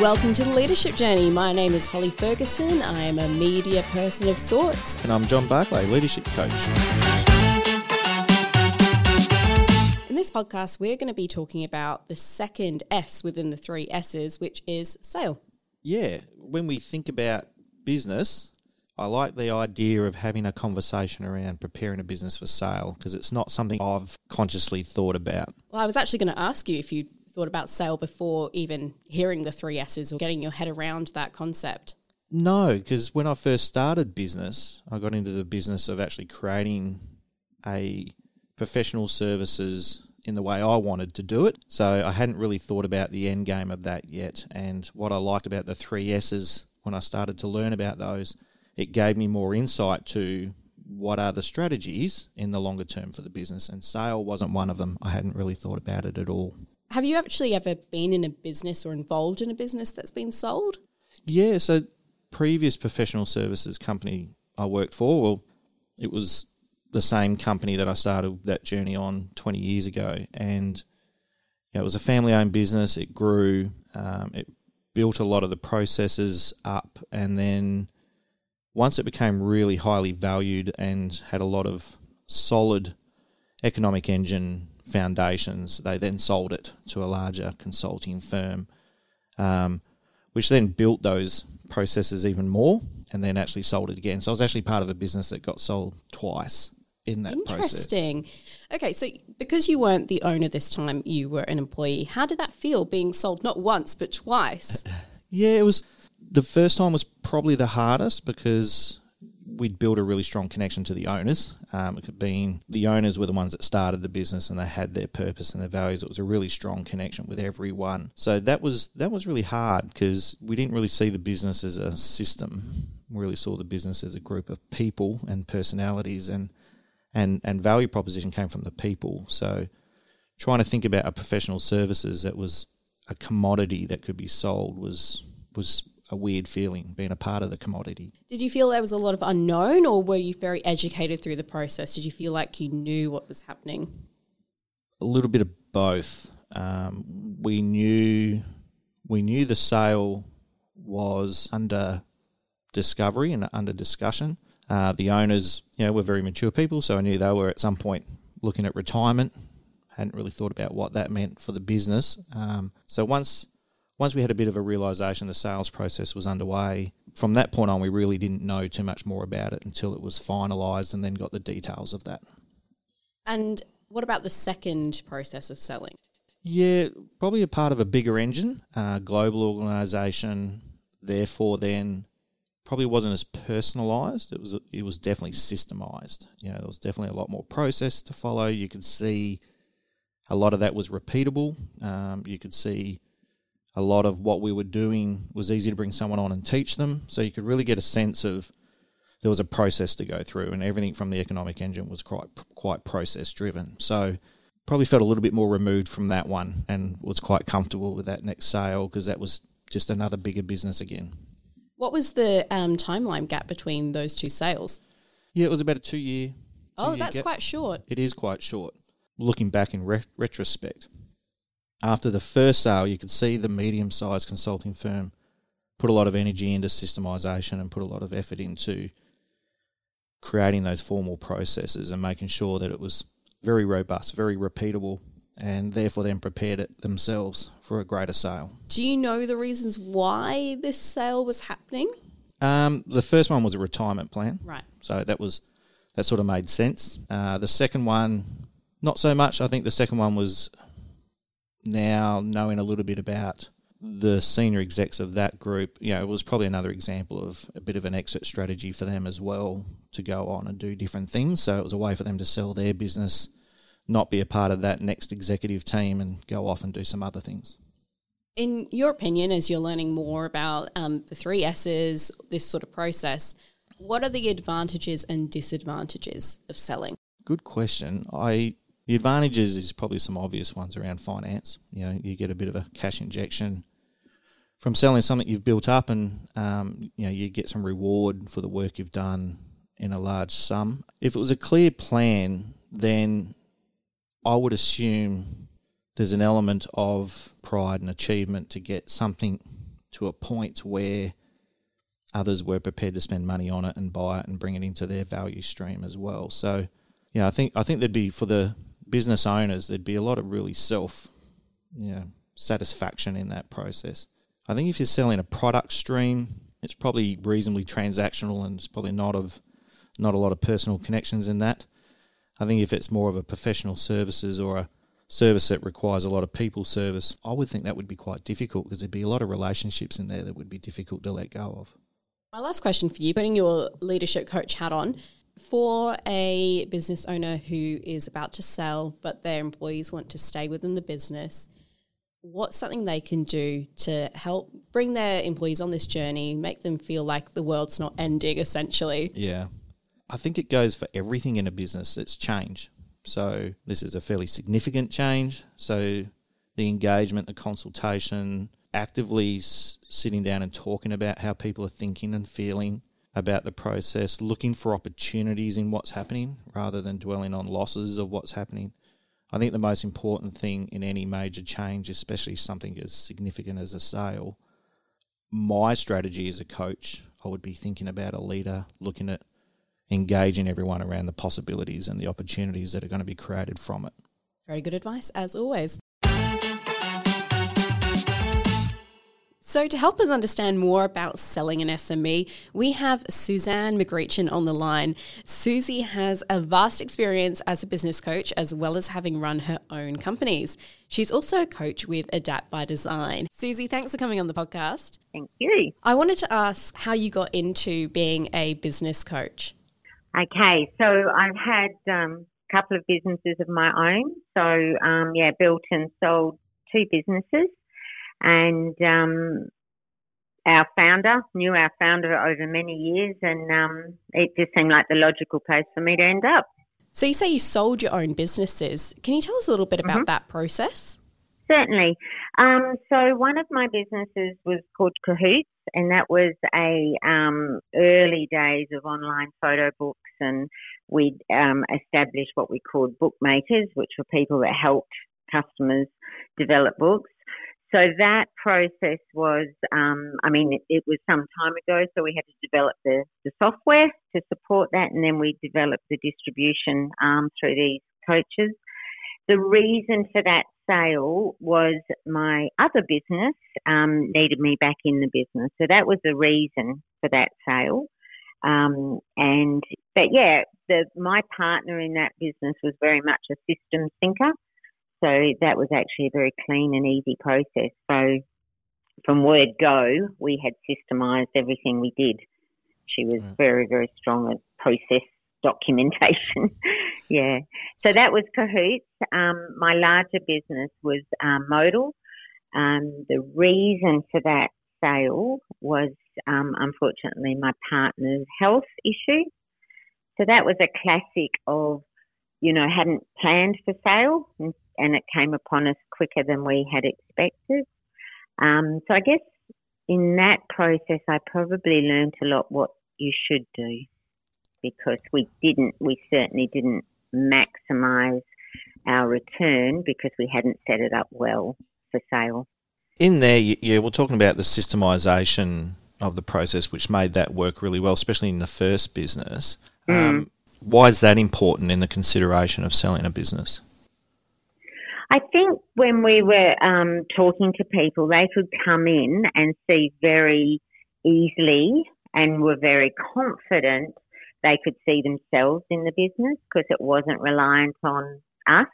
welcome to the Leadership Journey. My name is Holly Ferguson. I am a media person of sorts. And I'm John Barclay, Leadership Coach. In this podcast, we're going to be talking about the second S within the three S's, which is sale. Yeah, when we think about business, I like the idea of having a conversation around preparing a business for sale because it's not something I've consciously thought about. Well, I was actually going to ask you if you thought about sale before even hearing the three S's or getting your head around that concept. No, because when I first started business, I got into the business of actually creating a professional services in the way I wanted to do it. So I hadn't really thought about the end game of that yet. And what I liked about the three S's when I started to learn about those, it gave me more insight to what are the strategies in the longer term for the business. And sale wasn't one of them. I hadn't really thought about it at all. Have you actually ever been in a business or involved in a business that's been sold? Yeah, so previous professional services company I worked for, well, it was the same company that I started that journey on 20 years ago. And you know, it was a family owned business, it grew, um, it built a lot of the processes up. And then once it became really highly valued and had a lot of solid economic engine foundations, they then sold it to a larger consulting firm, um, which then built those processes even more and then actually sold it again. So I was actually part of a business that got sold twice in that process. Interesting. process. Okay, so because you weren't the owner this time, you were an employee. How did that feel being sold not once but twice? Yeah, it was the first time was probably the hardest because we'd built a really strong connection to the owners. Um, being the owners were the ones that started the business and they had their purpose and their values. It was a really strong connection with everyone. So that was that was really hard because we didn't really see the business as a system. We really saw the business as a group of people and personalities and and and value proposition came from the people. So trying to think about a professional services that was a commodity that could be sold was was a weird feeling being a part of the commodity. Did you feel there was a lot of unknown, or were you very educated through the process? Did you feel like you knew what was happening? A little bit of both. Um, we knew we knew the sale was under discovery and under discussion. Uh, the owners, you know, were very mature people, so I knew they were at some point looking at retirement. Hadn't really thought about what that meant for the business. Um, so once once we had a bit of a realization the sales process was underway, from that point on, we really didn't know too much more about it until it was finalized and then got the details of that. And what about the second process of selling? Yeah, probably a part of a bigger engine, uh, global organization. Therefore, then probably wasn't as personalized. It was it was definitely systemized. You know, there was definitely a lot more process to follow. You could see a lot of that was repeatable. Um, you could see a lot of what we were doing was easy to bring someone on and teach them. So you could really get a sense of there was a process to go through, and everything from the economic engine was quite quite process driven. So probably felt a little bit more removed from that one, and was quite comfortable with that next sale because that was just another bigger business again. What was the um, timeline gap between those two sales? Yeah, it was about a two year. Two oh, year that's gap. quite short. It is quite short. Looking back in re- retrospect, after the first sale, you could see the medium sized consulting firm put a lot of energy into systemization and put a lot of effort into creating those formal processes and making sure that it was very robust, very repeatable, and therefore then prepared it themselves for a greater sale. Do you know the reasons why this sale was happening? Um, the first one was a retirement plan, Right. so that was that sort of made sense. Uh, the second one, not so much. I think the second one was now knowing a little bit about the senior execs of that group. You know, it was probably another example of a bit of an exit strategy for them as well to go on and do different things. So it was a way for them to sell their business, not be a part of that next executive team, and go off and do some other things. In your opinion, as you're learning more about um, the three S's, this sort of process, what are the advantages and disadvantages of selling? Good question. I the advantages is probably some obvious ones around finance. You know, you get a bit of a cash injection from selling something you've built up, and um, you know you get some reward for the work you've done in a large sum. If it was a clear plan, then I would assume there's an element of pride and achievement to get something to a point where others were prepared to spend money on it and buy it and bring it into their value stream as well. So, yeah, I think I think there'd be for the business owners there'd be a lot of really self, you know, satisfaction in that process. I think if you're selling a product stream, it's probably reasonably transactional and it's probably not of not a lot of personal connections in that. I think if it's more of a professional services or a service that requires a lot of people service, I would think that would be quite difficult because there'd be a lot of relationships in there that would be difficult to let go of. My last question for you, putting your leadership coach hat on, for a business owner who is about to sell but their employees want to stay within the business, what's something they can do to help bring their employees on this journey, make them feel like the world's not ending essentially? Yeah. I think it goes for everything in a business, it's change. So this is a fairly significant change. So the engagement, the consultation, actively sitting down and talking about how people are thinking and feeling about the process, looking for opportunities in what's happening rather than dwelling on losses of what's happening. I think the most important thing in any major change, especially something as significant as a sale, my strategy as a coach, I would be thinking about a leader, looking at engaging everyone around the possibilities and the opportunities that are going to be created from it. Very good advice, as always. So, to help us understand more about selling an SME, we have Suzanne McGrechan on the line. Susie has a vast experience as a business coach as well as having run her own companies. She's also a coach with Adapt by Design. Susie, thanks for coming on the podcast. Thank you. I wanted to ask how you got into being a business coach. Okay, so I've had um, a couple of businesses of my own. So, um, yeah, built and sold two businesses. And um, our founder, knew our founder over many years, and um, it just seemed like the logical place for me to end up. So, you say you sold your own businesses. Can you tell us a little bit about Mhm. that process? Certainly. Um, so one of my businesses was called Cahoots, and that was a um, early days of online photo books, and we'd um, established what we called bookmakers, which were people that helped customers develop books. So that process was, um, I mean, it, it was some time ago, so we had to develop the, the software to support that, and then we developed the distribution um, through these coaches. The reason for that sale was my other business um, needed me back in the business. So that was the reason for that sale. Um, and but yeah, the my partner in that business was very much a systems thinker. So that was actually a very clean and easy process. So from word go, we had systemized everything we did. She was Right. very, very strong at process documentation. yeah. So that was Cahoots. Um, my larger business was um, Modal. Um, the reason for that sale was um, unfortunately my partner's health issue. So that was a classic of, you know, hadn't planned for sale and, and it came upon us quicker than we had expected. Um, so I guess in that process, I probably learned a lot what you should do because we didn't, we certainly didn't maximize our return because we hadn't set it up well for sale. In there, you, yeah, we're talking about the systemization of the process, which made that work really well, especially in the first business. Um, why is that important in the consideration of selling a business? I think when we were um, talking to people, they could come in and see very easily and were very confident they could see themselves in the business because it wasn't reliant on us.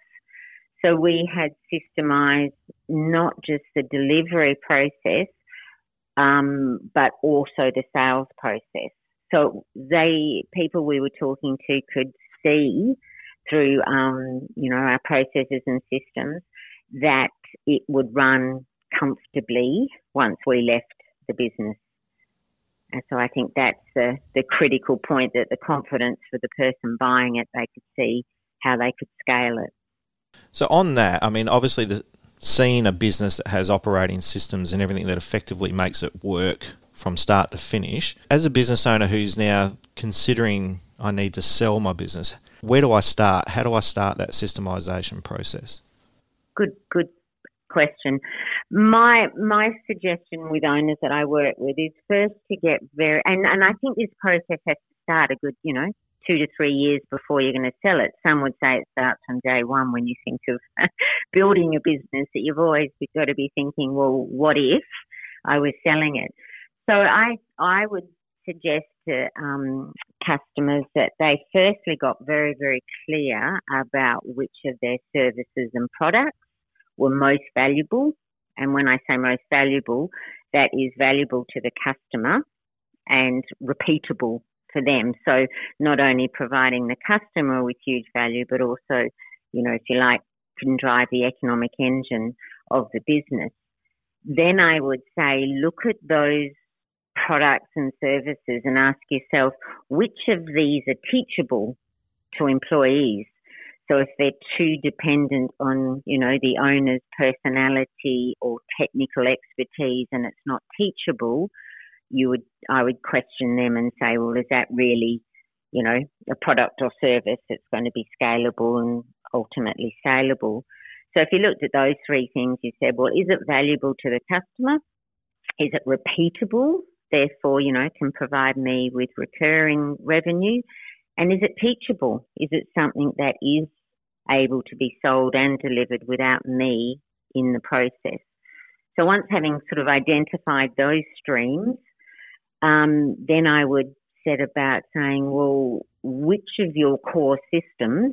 So we had systemized not just the delivery process, um, but also the sales process. So they, people we were talking to could see through, um, you know, our processes and systems that it would run comfortably once we left the business. And so I think that's the, the critical point that the confidence for the person buying it, they could see how they could scale it. So on that, I mean, obviously, the seeing a business that has operating systems and everything that effectively makes it work from start to finish. As a business owner who's now considering I need to sell my business, where do I start? How do I start that systemization process? Good, good question. My my suggestion with owners that I work with is first to get very and, and I think this process has to start a good, you know, two to three years before you're going to sell it. Some would say it starts from day one when you think of building a business that you've always got to be thinking, well, what if I was selling it? So I I would suggest to um, customers that they firstly got very very clear about which of their services and products were most valuable. And when I say most valuable, that is valuable to the customer and repeatable for them. So not only providing the customer with huge value, but also, you know, if you like, can drive the economic engine of the business. Then I would say look at those products and services and ask yourself which of these are teachable to employees. So if they're too dependent on, you know, the owner's personality or technical expertise and it's not teachable, you would I would question them and say, well, is that really, you know, a product or service that's going to be scalable and ultimately saleable? So if you looked at those three things, you said, well, is it valuable to the customer? Is it repeatable? Therefore, you know, can provide me with recurring revenue. And is it teachable? Is it something that is able to be sold and delivered without me in the process? So once having sort of identified those streams, um, then I would set about saying, well, which of your core systems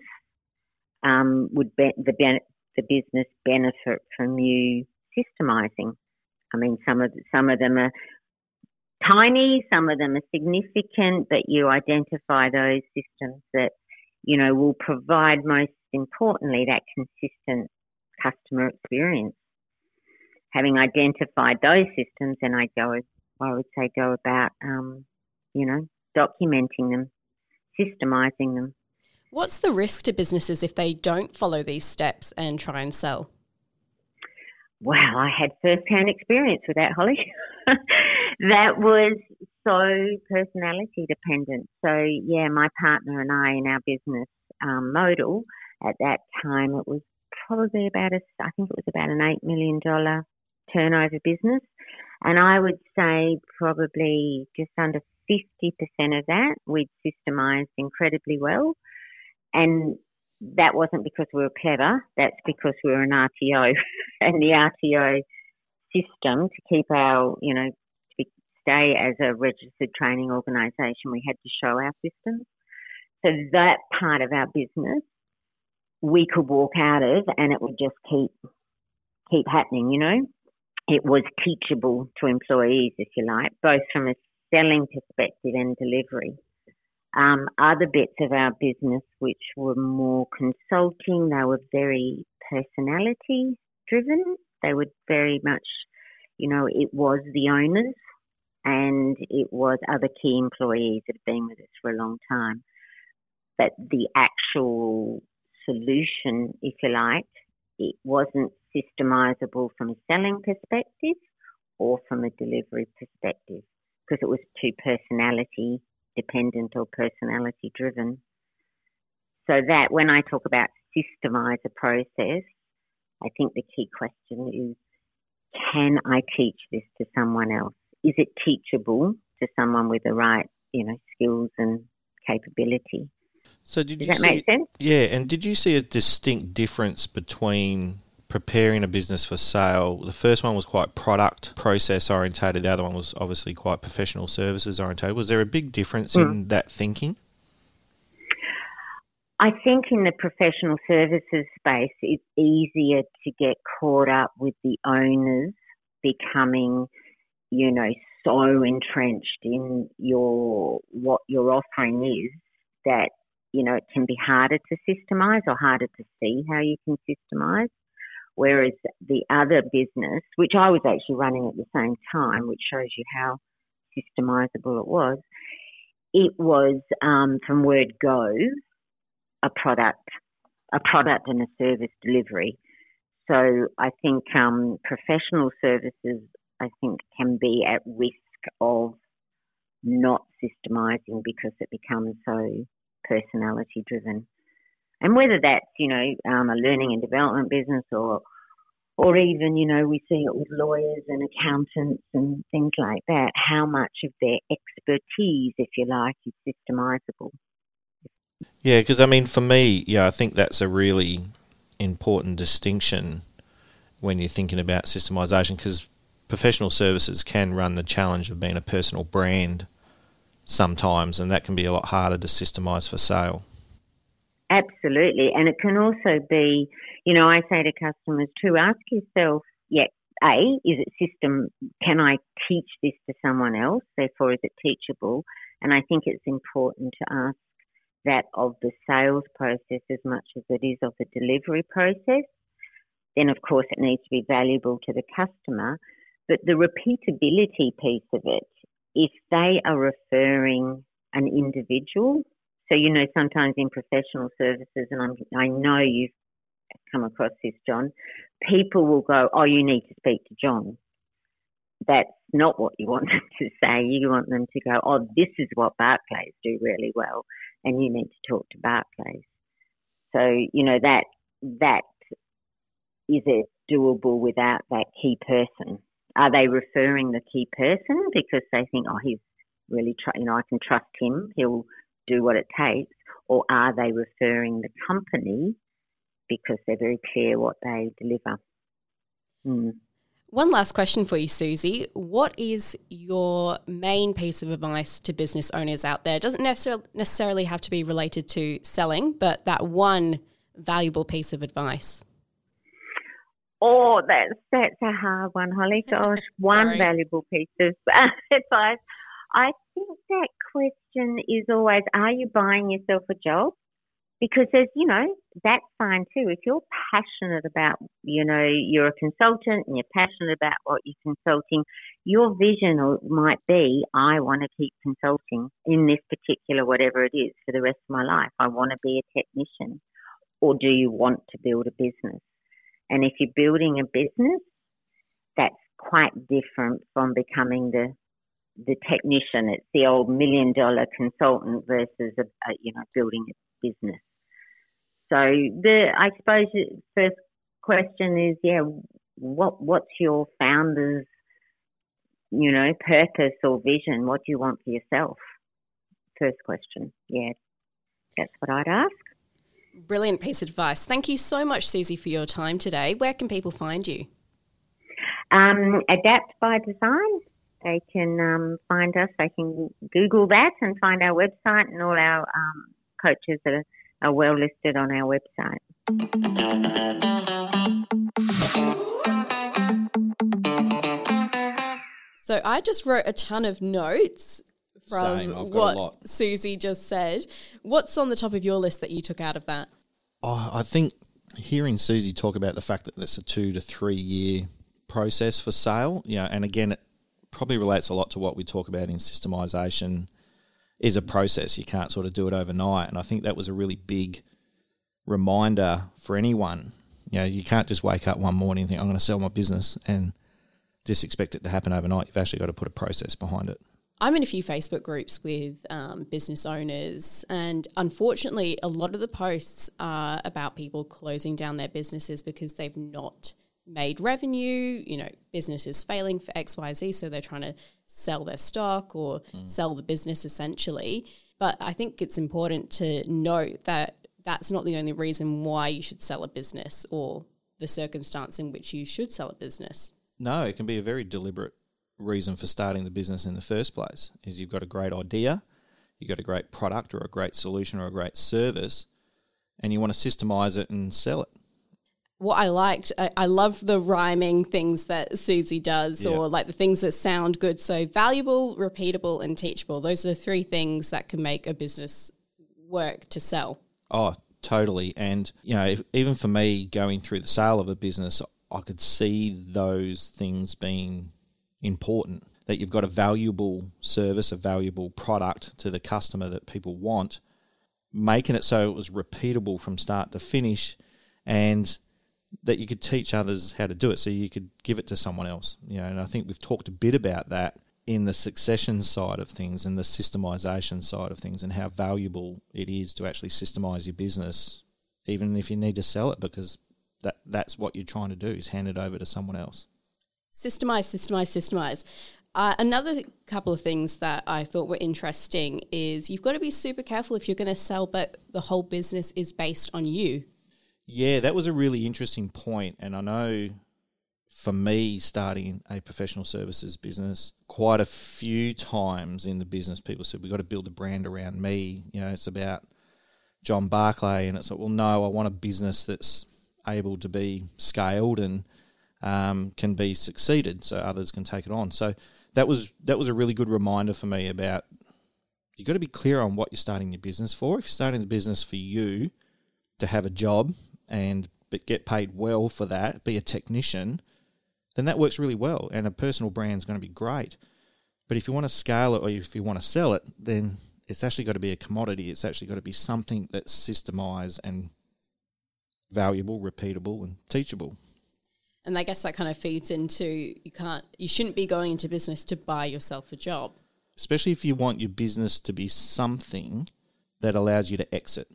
um, would be, the, the business benefit from you systemizing? I mean, some of some of them are tiny, some of them are significant, but you identify those systems that you know will provide most importantly that consistent customer experience. Having identified those systems, then I go I would say go about, um, you know, documenting them, systemizing them. What's the risk to businesses if they don't follow these steps and try and sell? Wow, I had first-hand experience with that, Holly. that was so personality dependent. So yeah, my partner and I in our business um, modal at that time it was probably about a I think it was about an eight million dollar turnover business, and I would say probably just under 50% of that we'd systemised incredibly well. And that wasn't because we were clever, that's because we were an RTO. and the RTO system to keep our, you know, stay as a registered training organisation, we had to show our systems. So that part of our business we could walk out of and it would just keep keep happening, you know it was teachable to employees, if you like, both from a selling perspective and delivery. Um, other bits of our business, which were more consulting, they were very personality driven. They were very much, you know, it was the owners and it was other key employees that have been with us for a long time. But the actual solution, if you like, it wasn't systemizable from a selling perspective or from a delivery perspective because it was too personality dependent or personality driven. So that when I talk about systemize a process, I think the key question is can I teach this to someone else? Is it teachable to someone with the right, you know, skills and capability? So did Does you that see, make sense? Yeah, and did you see a distinct difference between preparing a business for sale? The first one was quite product process orientated. The other one was obviously quite professional services orientated. Was there a big difference mm. in that thinking? I think in the professional services space, it's easier to get caught up with the owners becoming, you know, so entrenched in your what your offering is that you know, it can be harder to systemize or harder to see how you can systemize. Whereas the other business, which I was actually running at the same time, which shows you how systemizable it was, it was um, from word go a product, a product and a service delivery. So I think um, professional services, I think, can be at risk of not systemizing because it becomes so personality driven. And whether that's, you know, um, a learning and development business or or even, you know, we see it with lawyers and accountants and things like that, how much of their expertise, if you like, is systemizable. Yeah, because I mean, for me, yeah, I think that's a really important distinction when you're thinking about systemization because professional services can run the challenge of being a personal brand sometimes, and that can be a lot harder to systemize for sale. Absolutely. And it can also be, you know, I say to customers to ask yourself, yeah, A, is it system, can I teach this to someone else? Therefore, is it teachable? And I think it's important to ask that of the sales process as much as it is of the delivery process. Then, of course, it needs to be valuable to the customer. But the repeatability piece of it, if they are referring an individual, so you know, sometimes in professional services, and I'm, I know you've come across this, John, people will go, Oh, you need to speak to John. That's not what you want them to say. You want them to go, Oh, this is what Barclayss do really well and you need to talk to Barclayss. So, you know, that, that is it doable without that key person? Are they referring the key person because they think, oh, he's really, tr- you know, I can trust him, he'll do what it takes? Or are they referring the company because they're very clear what they deliver? Mm. One last question for you, Susie. What is your main piece of advice to business owners out there? It doesn't necessarily have to be related to selling, but that one valuable piece of advice. Oh, that's that's a hard one, Holly. Gosh, one valuable piece of advice. I think that question is always: Are you buying yourself a job? because there's, you know, that's fine too. If you're passionate about, you know, you're a consultant and you're passionate about what you're consulting, your vision might be, I want to keep consulting in this particular whatever it is for the rest of my life. I want to be a technician. Or do you want to build a business? And if you're building a business, that's quite different from becoming the the technician. It's the old million dollar consultant versus a, a you know building a business. So the I suppose first question is yeah, what what's your founder's you know purpose or vision? What do you want for yourself? First question, yeah, that's what I'd ask. Brilliant piece of advice. Thank you so much, Susie, for your time today. Where can people find you? Um, Adapt by Design. They can um, find us. They can Google that and find our website and all our um, coaches that are are well listed on our website. So I just wrote a ton of notes from what Susie just said. What's on the top of your list that you took out of that? Oh, I think hearing Susie talk about the fact that there's a two to three year process for sale, you know, and again, it probably relates a lot to what we talk about in systemization is a process. You can't sort of do it overnight. And I think that was a really big reminder for anyone. You know, you can't just wake up one morning and think, I'm going to sell my business and just expect it to happen overnight. You've actually got to put a process behind it. I'm in a few Facebook groups with um, business owners, and unfortunately, a lot of the posts are about people closing down their businesses because they've not made revenue, you know, business is failing for XYZ, so they're trying to sell their stock or mm. sell the business essentially. But I think it's important to note that that's not the only reason why you should sell a business or the circumstance in which you should sell a business. No, it can be a very deliberate reason for starting the business in the first place. Is you've got a great idea, you've got a great product or a great solution or a great service, and you want to systemize it and sell it what I liked, I, I, love the rhyming things that Susie does, or like the things that sound good. So valuable, repeatable, and teachable. Those are the three things that can make a business work to sell. Oh, totally. And you know, if, even for me, going through the sale of a business, I could see those things being important. That you've got a valuable service, a valuable product to the customer that people want, making it so it was repeatable from start to finish, and that you could teach others how to do it so you could give it to someone else you know and i think we've talked a bit about that in the succession side of things and the systemization side of things and how valuable it is to actually systemize your business even if you need to sell it because that that's what you're trying to do is hand it over to someone else. Systemize, systemize, systemize. Uh, another couple of things that I thought were interesting is you've got to be super careful if you're going to sell, but the whole business is based on you. Yeah, that was a really interesting point, and I know for me starting a professional services business, quite a few times in the business, people said we've got to build a brand around me. You know, it's about John Barclay, and it's like, well, no, I want a business that's able to be scaled and um, can be succeeded, so others can take it on. So that was that was a really good reminder for me about you've got to be clear on what you're starting your business for. If you're starting the business for you to have a job and but get paid well for that, be a technician, then that works really well, and a personal brand is going to be great. But if you want to scale it or if you want to sell it, then it's actually got to be a commodity. It's actually got to be something that's systemized and valuable, repeatable, and teachable. And I guess that kind of feeds into you can't, you shouldn't be going into business to buy yourself a job. Especially if you want your business to be something that allows you to exit.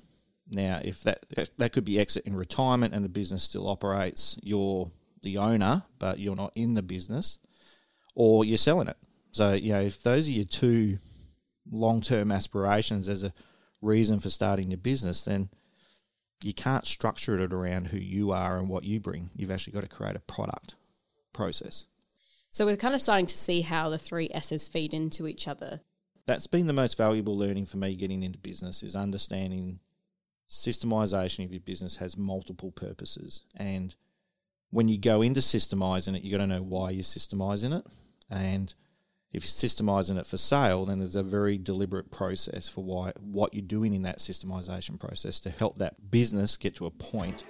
Now, if that that could be exit in retirement and the business still operates, you're the owner, but you're not in the business, or you're selling it. So, you know, if those are your two long term aspirations as a reason for starting your business, then you can't structure it around who you are and what you bring. You've actually got to create a product process. So we're kind of starting to see how the three S's feed into each other. That's been the most valuable learning for me getting into business is understanding systemization of your business has multiple purposes. And when you go into systemizing it, you've got to know why you're systemizing it. And if you're systemizing it for sale, then there's a very deliberate process for why what you're doing in that systemization process to help that business get to a point.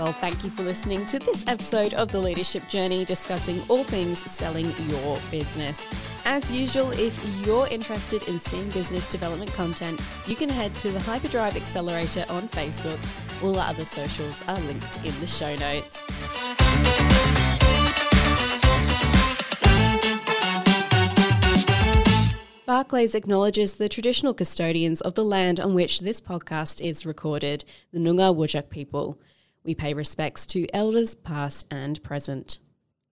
Well, thank you for listening to this episode of The Leadership Journey discussing all things selling your business. As usual, if you're interested in seeing business development content, you can head to the Hyperdrive Accelerator on Facebook. All our other socials are linked in the show notes. Barclayss acknowledges the traditional custodians of the land on which this podcast is recorded, the Noongar Whadjuk people. We pay respects to elders past and present.